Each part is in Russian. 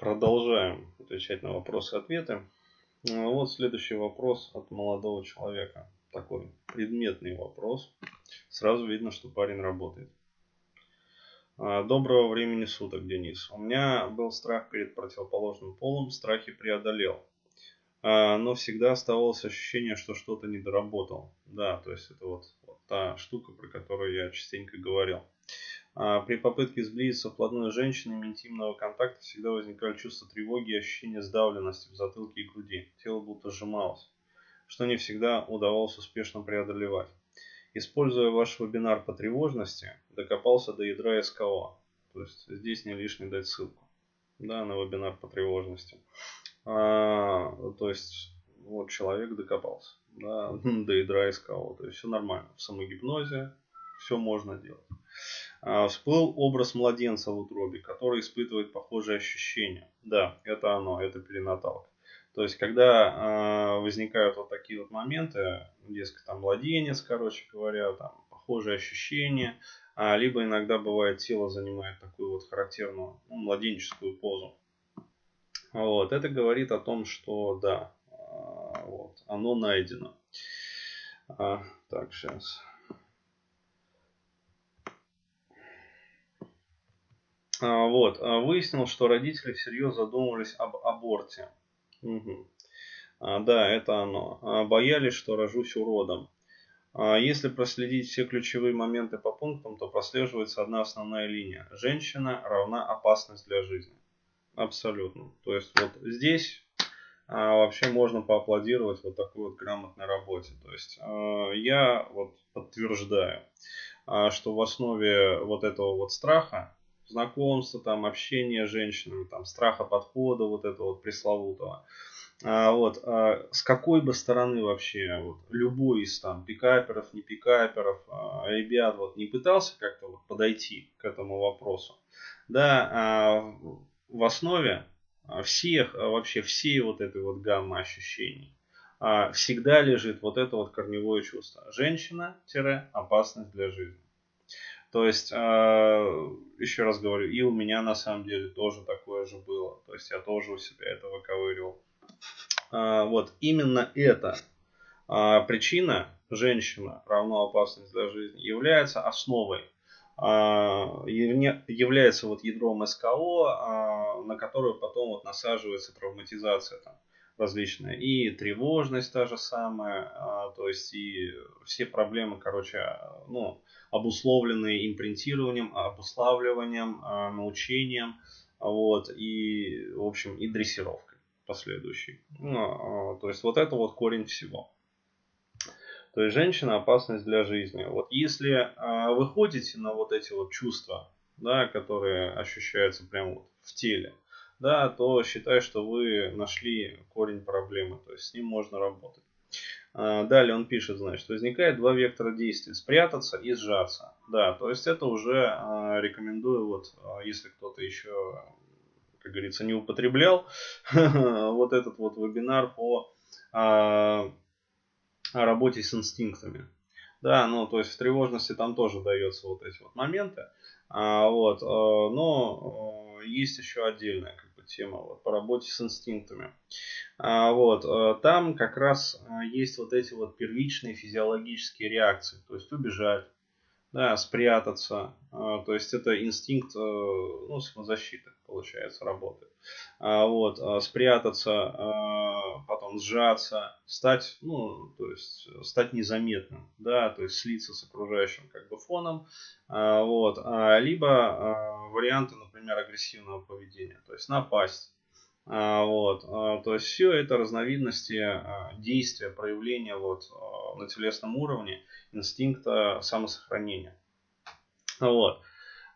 Продолжаем отвечать на вопросы и ответы. Ну, вот следующий вопрос от молодого человека. Такой предметный вопрос. Сразу видно, что парень работает. А, доброго времени суток, Денис. У меня был страх перед противоположным полом, страхи преодолел. А, но всегда оставалось ощущение, что что-то недоработал. Да, то есть это вот, вот та штука, про которую я частенько говорил. А, при попытке сблизиться вплотную с женщинами интимного контакта всегда возникали чувство тревоги и ощущение сдавленности в затылке и груди. Тело будто сжималось, что не всегда удавалось успешно преодолевать. Используя ваш вебинар по тревожности, докопался до ядра СКО. То есть здесь не лишний дать ссылку да, на вебинар по тревожности. А, то есть вот человек докопался да, до ядра СКО. То есть все нормально. В самогипнозе все можно делать. А, всплыл образ младенца в утробе, который испытывает похожие ощущения. Да, это оно, это перинаталка. То есть, когда э, возникают вот такие вот моменты, дескать, там младенец, короче говоря, там похожие ощущения, а, либо иногда бывает тело занимает такую вот характерную ну, младенческую позу. Вот, это говорит о том, что да, э, вот, оно найдено. А, так, сейчас. Вот, а, выяснил, что родители всерьез задумывались об аборте. Угу. А, да, это оно. А, боялись, что рожусь уродом. А, если проследить все ключевые моменты по пунктам, то прослеживается одна основная линия. Женщина равна опасность для жизни. Абсолютно. То есть вот здесь а, вообще можно поаплодировать вот такой вот грамотной работе. То есть а, я вот подтверждаю, а, что в основе вот этого вот страха знакомства, там, общения с женщинами, там, страха подхода вот этого вот пресловутого. А, вот, а, с какой бы стороны вообще, вот, любой из там пикаперов, не пикаперов, а, ребят вот не пытался как-то вот подойти к этому вопросу, да, а, в основе всех, а, вообще всей вот этой вот гаммы ощущений а, всегда лежит вот это вот корневое чувство. Женщина-опасность для жизни. То есть, э, еще раз говорю, и у меня на самом деле тоже такое же было. То есть я тоже у себя это выковыривал. Э, вот именно эта причина, женщина равно опасность для жизни, является основой является вот ядром СКО, на которую потом вот насаживается травматизация там различная. И тревожность та же самая, то есть и все проблемы, короче, ну, обусловленные импринтированием, обуславливанием, а, научением, вот, и, в общем, и дрессировкой последующей. Ну, а, то есть вот это вот корень всего. То есть женщина опасность для жизни. Вот если а, вы ходите на вот эти вот чувства, да, которые ощущаются прямо вот в теле, да, то считай, что вы нашли корень проблемы, то есть с ним можно работать. А, далее он пишет, значит, возникает два вектора действия. Спрятаться и сжаться. Да, то есть это уже а, рекомендую, вот, а, если кто-то еще, как говорится, не употреблял, вот этот вот вебинар по работе с инстинктами. Да, ну, то есть в тревожности там тоже дается вот эти вот моменты. А, вот, но есть еще отдельная тема вот, по работе с инстинктами. А, вот, э, там как раз э, есть вот эти вот первичные физиологические реакции, то есть убежать, да, спрятаться, а, то есть это инстинкт, э, ну, самозащиты, получается, работает. А, вот, спрятаться, потом сжаться, стать, ну, то есть стать незаметным, да, то есть слиться с окружающим как бы фоном, вот, либо варианты, например, агрессивного поведения, то есть напасть, вот, то есть все это разновидности действия, проявления вот на телесном уровне инстинкта самосохранения. Вот.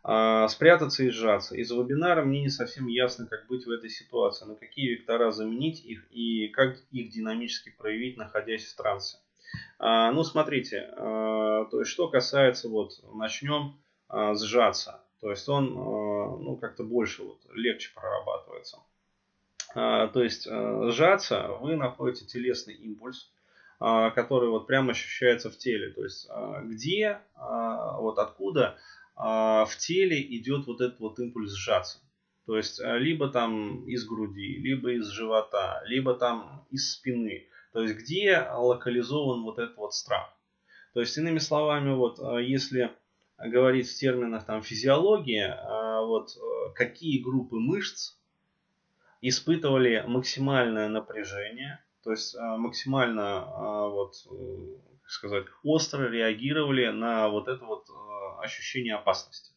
Спрятаться и сжаться. Из вебинара мне не совсем ясно, как быть в этой ситуации, на какие вектора заменить их и как их динамически проявить, находясь в трансе. Ну, смотрите, то есть, что касается, вот, начнем сжаться. То есть, он, ну, как-то больше, вот, легче прорабатывается. То есть, сжаться, вы находите телесный импульс, который вот прямо ощущается в теле. То есть, где, вот откуда в теле идет вот этот вот импульс сжаться. То есть, либо там из груди, либо из живота, либо там из спины. То есть, где локализован вот этот вот страх. То есть, иными словами, вот если говорить в терминах там физиологии, вот какие группы мышц испытывали максимальное напряжение, то есть максимально вот как сказать, остро реагировали на вот это вот э, ощущение опасности.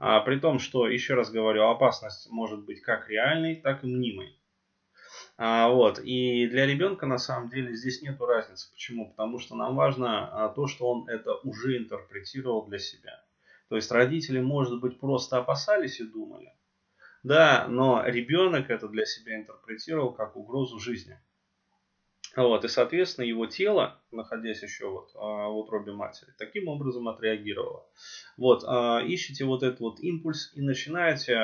А, при том, что, еще раз говорю, опасность может быть как реальной, так и мнимой. А, вот. И для ребенка на самом деле здесь нет разницы. Почему? Потому что нам важно а, то, что он это уже интерпретировал для себя. То есть родители, может быть, просто опасались и думали. Да, но ребенок это для себя интерпретировал как угрозу жизни. Вот, и, соответственно, его тело, находясь еще вот а, в утробе матери, таким образом отреагировало. Вот, а, ищите вот этот вот импульс и начинаете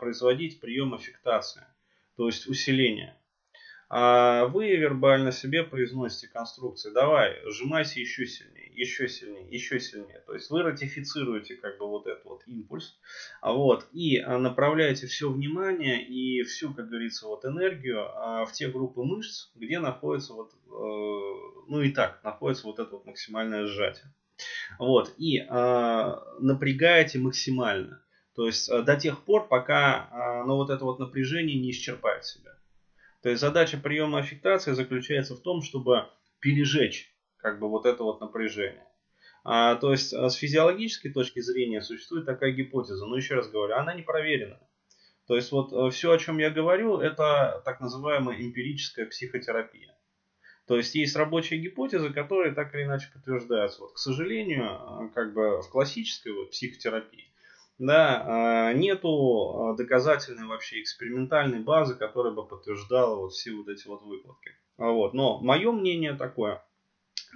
производить прием аффектации, то есть усиление а вы вербально себе произносите конструкции, давай, сжимайся еще сильнее, еще сильнее, еще сильнее. То есть вы ратифицируете как бы вот этот вот импульс, а вот, и а, направляете все внимание и всю, как говорится, вот энергию а, в те группы мышц, где находится вот, э, ну и так, находится вот это вот максимальное сжатие. Вот, и напрягаете максимально. То есть до тех пор, пока ну, вот это вот напряжение не исчерпает себя. То есть задача приема аффектации заключается в том, чтобы пережечь как бы вот это вот напряжение. А, то есть а, с физиологической точки зрения существует такая гипотеза, но еще раз говорю, она не проверена. То есть вот э, все, о чем я говорю, это так называемая эмпирическая психотерапия. То есть есть рабочие гипотезы, которые так или иначе подтверждаются. Вот, к сожалению, э, как бы в классической вот психотерапии да, а, нету а, доказательной вообще экспериментальной базы, которая бы подтверждала вот все вот эти вот выкладки. А вот. Но мое мнение такое,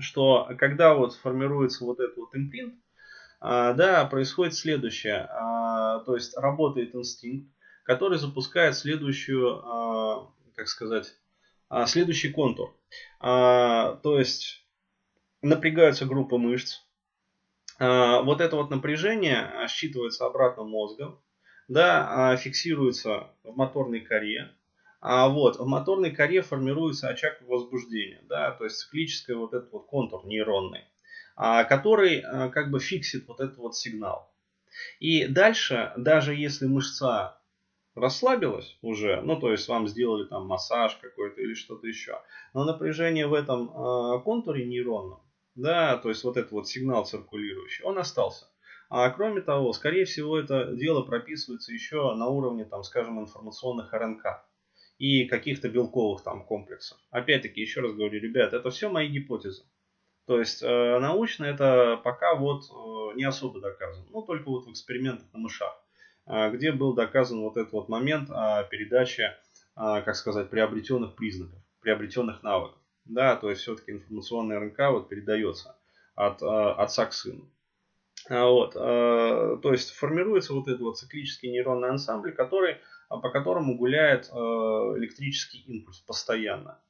что когда вот формируется вот этот вот импринт, да, происходит следующее. То есть работает инстинкт, который запускает следующую, как сказать, следующий контур. То есть напрягаются группы мышц, вот это вот напряжение считывается обратно мозгом, да, а, фиксируется в моторной коре, а вот в моторной коре формируется очаг возбуждения, да, то есть циклический вот этот вот контур нейронный, а, который как бы фиксит вот этот вот сигнал. И дальше, даже если мышца расслабилась уже, ну то есть вам сделали там массаж какой-то или что-то еще, но напряжение в этом контуре нейронном да, то есть вот этот вот сигнал циркулирующий, он остался. А кроме того, скорее всего, это дело прописывается еще на уровне, там, скажем, информационных РНК и каких-то белковых там комплексов. Опять-таки, еще раз говорю, ребят, это все мои гипотезы. То есть э, научно это пока вот э, не особо доказано. Ну, только вот в экспериментах на мышах, э, где был доказан вот этот вот момент э, передачи, э, как сказать, приобретенных признаков, приобретенных навыков. Да, то есть все-таки информационная РНК вот передается от а, отца к сыну. А, вот, а, то есть формируется вот этот вот циклический нейронный ансамбль, который, по которому гуляет электрический импульс постоянно.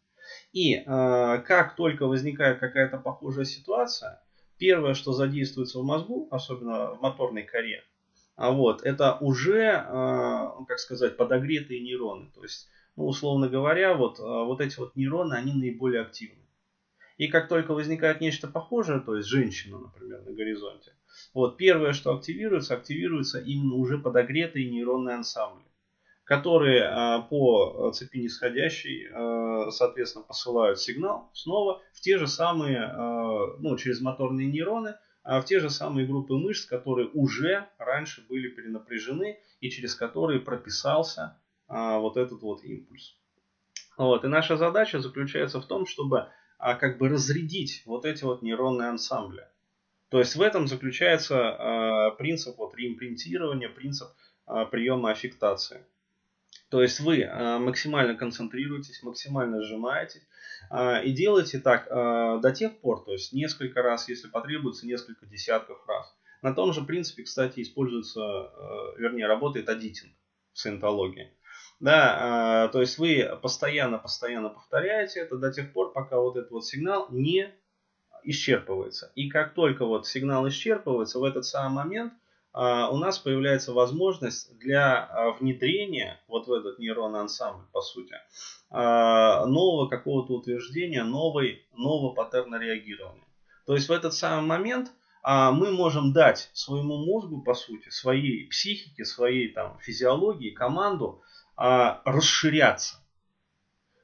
И как только возникает какая-то похожая ситуация, первое, что задействуется в мозгу, особенно в моторной коре, а вот, это уже, как сказать, подогретые нейроны. То есть ну, условно говоря, вот, а, вот эти вот нейроны, они наиболее активны. И как только возникает нечто похожее, то есть женщина, например, на горизонте, вот первое, что активируется, активируется именно уже подогретые нейронные ансамбли, которые а, по цепи нисходящей, а, соответственно, посылают сигнал снова в те же самые, ну, через моторные нейроны, в те же самые группы мышц, которые уже раньше были перенапряжены и через которые прописался а, вот этот вот импульс. Вот. И наша задача заключается в том, чтобы а, как бы разрядить вот эти вот нейронные ансамбли. То есть в этом заключается а, принцип вот реимпринтирования, принцип а, приема аффектации. То есть вы а, максимально концентрируетесь, максимально сжимаетесь а, и делаете так а, до тех пор, то есть несколько раз, если потребуется, несколько десятков раз. На том же принципе, кстати, используется, а, вернее, работает аддитинг в саентологии. Да, а, то есть вы постоянно-постоянно повторяете это до тех пор, пока вот этот вот сигнал не исчерпывается. И как только вот сигнал исчерпывается, в этот самый момент а, у нас появляется возможность для а, внедрения вот в этот нейронный ансамбль, по сути, нового какого-то утверждения, новой, нового паттерна реагирования. То есть в этот самый момент мы можем дать своему мозгу, по сути, своей психике, своей там, физиологии, команду расширяться.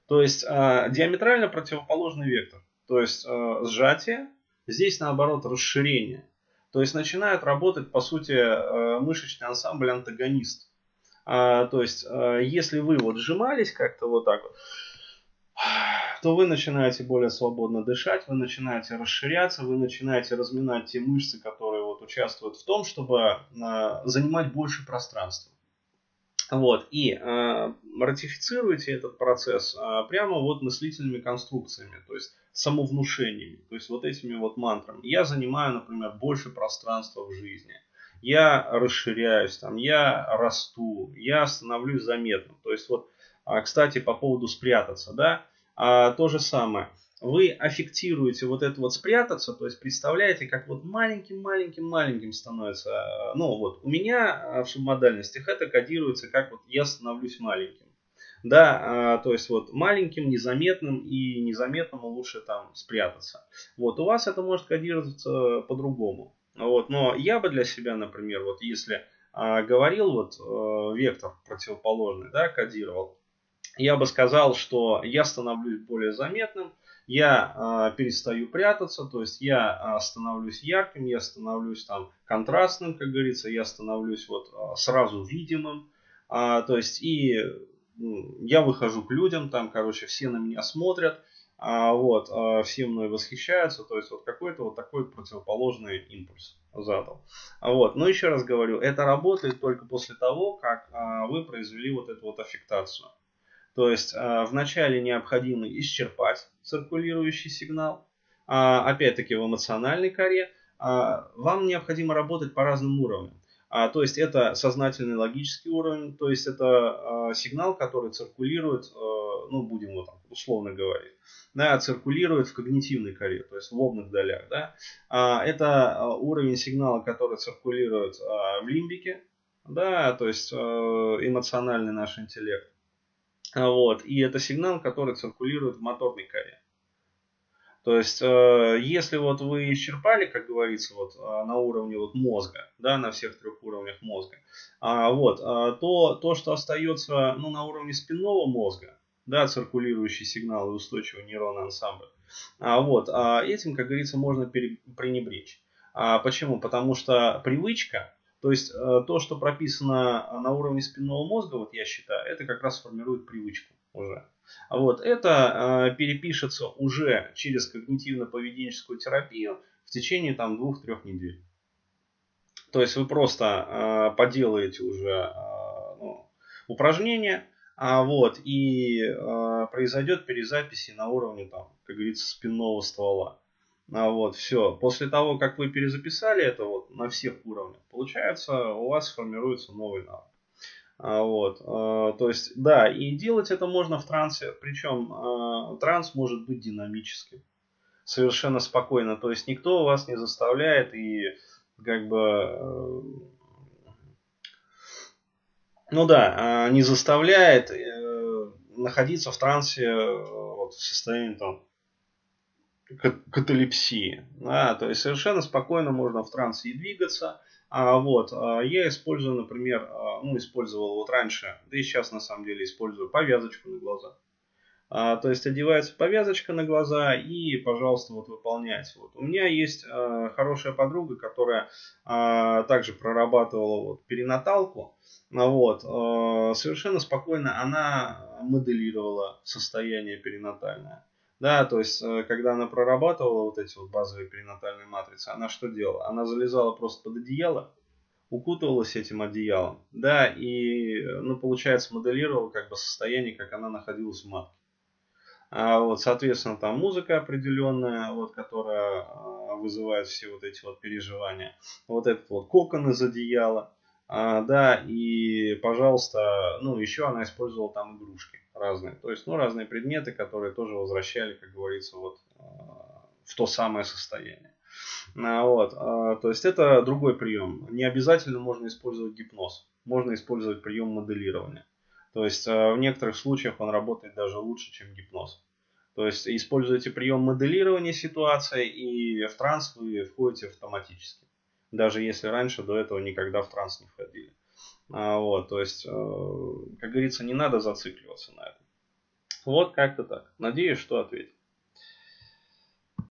То есть диаметрально противоположный вектор. То есть сжатие, здесь наоборот расширение. То есть начинает работать, по сути, э, мышечный ансамбль антагонист. А, то есть, э, если вы вот сжимались как-то вот так вот, то вы начинаете более свободно дышать, вы начинаете расширяться, вы начинаете разминать те мышцы, которые вот участвуют в том, чтобы э, занимать больше пространства. Вот, и э, ратифицируете этот процесс э, прямо вот мыслительными конструкциями, то есть самовнушениями, то есть вот этими вот мантрами. Я занимаю, например, больше пространства в жизни, я расширяюсь, там, я расту, я становлюсь заметным. То есть вот, а, кстати, по поводу спрятаться, да, а, то же самое – вы аффектируете вот это вот спрятаться, то есть представляете, как вот маленьким-маленьким-маленьким становится. Э, ну вот у меня э, в субмодальностях это кодируется как вот я становлюсь маленьким. Да, а, то есть вот маленьким, незаметным и незаметному лучше там спрятаться. Вот у вас это может кодироваться по-другому. Вот, но я бы для себя, например, вот если говорил вот вектор противоположный, да, кодировал, я бы сказал, что я становлюсь более заметным, я э, перестаю прятаться, то есть я э, становлюсь ярким, я становлюсь там контрастным, как говорится, я становлюсь вот э, сразу видимым, э, то есть и э, я выхожу к людям, там, короче, все на меня смотрят, а, вот, все мной восхищаются, то есть вот какой-то вот такой противоположный импульс задал. Вот, но еще раз говорю, это работает только после того, как вы произвели вот эту вот аффектацию. То есть а, вначале необходимо исчерпать циркулирующий сигнал, а, опять-таки в эмоциональной коре. А, вам необходимо работать по разным уровням. То есть это сознательный логический уровень, то есть это сигнал, который циркулирует, ну будем вот так условно говорить, да, циркулирует в когнитивной коре, то есть в лобных долях. Да. Это уровень сигнала, который циркулирует в лимбике, да, то есть эмоциональный наш интеллект. А, вот. И это сигнал, который циркулирует в моторной коре. То есть, э, если вот вы исчерпали, как говорится, вот э, на уровне вот мозга, да, на всех трех уровнях мозга, а, вот, а, то то, что остается ну, на уровне спинного мозга, да, циркулирующий сигнал и устойчивый нейронный ансамбль, а, вот, а этим, как говорится, можно пренебречь. А, почему? Потому что привычка, то есть э, то, что прописано на уровне спинного мозга, вот я считаю, это как раз формирует привычку уже. А вот это э, перепишется уже через когнитивно-поведенческую терапию в течение там двух-трех недель. То есть вы просто э, поделаете уже ну, упражнения, а вот, и э, произойдет перезаписи на уровне, там, как говорится, спинного ствола. А вот, все. После того, как вы перезаписали это вот на всех уровнях, получается, у вас формируется новый навык. А, вот, а, то есть, да, и делать это можно в трансе, причем а, транс может быть динамическим, совершенно спокойно. То есть никто вас не заставляет и как бы, э, ну да, а, не заставляет э, находиться в трансе э, вот, в состоянии там каталепсии. Да, то есть совершенно спокойно можно в трансе и двигаться. А вот а, я использую, например, а, ну использовал вот раньше, да и сейчас на самом деле использую повязочку на глаза. А, то есть одевается повязочка на глаза и, пожалуйста, вот выполняйте. Вот. У меня есть а, хорошая подруга, которая а, также прорабатывала вот, перинаталку. Ну вот, а, совершенно спокойно она моделировала состояние перинатальное. Да, то есть, э, когда она прорабатывала вот эти вот базовые перинатальные матрицы, она что делала? Она залезала просто под одеяло, укутывалась этим одеялом, да, и, ну, получается, моделировала как бы состояние, как она находилась в матке. А вот, соответственно, там музыка определенная, вот, которая а, вызывает все вот эти вот переживания. Вот этот вот кокон из одеяла, а, да, и, пожалуйста, ну, еще она использовала там игрушки разные. То есть, ну, разные предметы, которые тоже возвращали, как говорится, вот а, в то самое состояние. А, вот, то есть это другой прием. Не обязательно можно использовать гипноз. Можно использовать прием моделирования. То есть в некоторых случаях он работает даже лучше, чем гипноз. То есть используете прием моделирования ситуации и в транс вы входите автоматически. Даже если раньше до этого никогда в транс не входили. А, вот, то есть, э, как говорится, не надо зацикливаться на этом. Вот как-то так. Надеюсь, что ответил.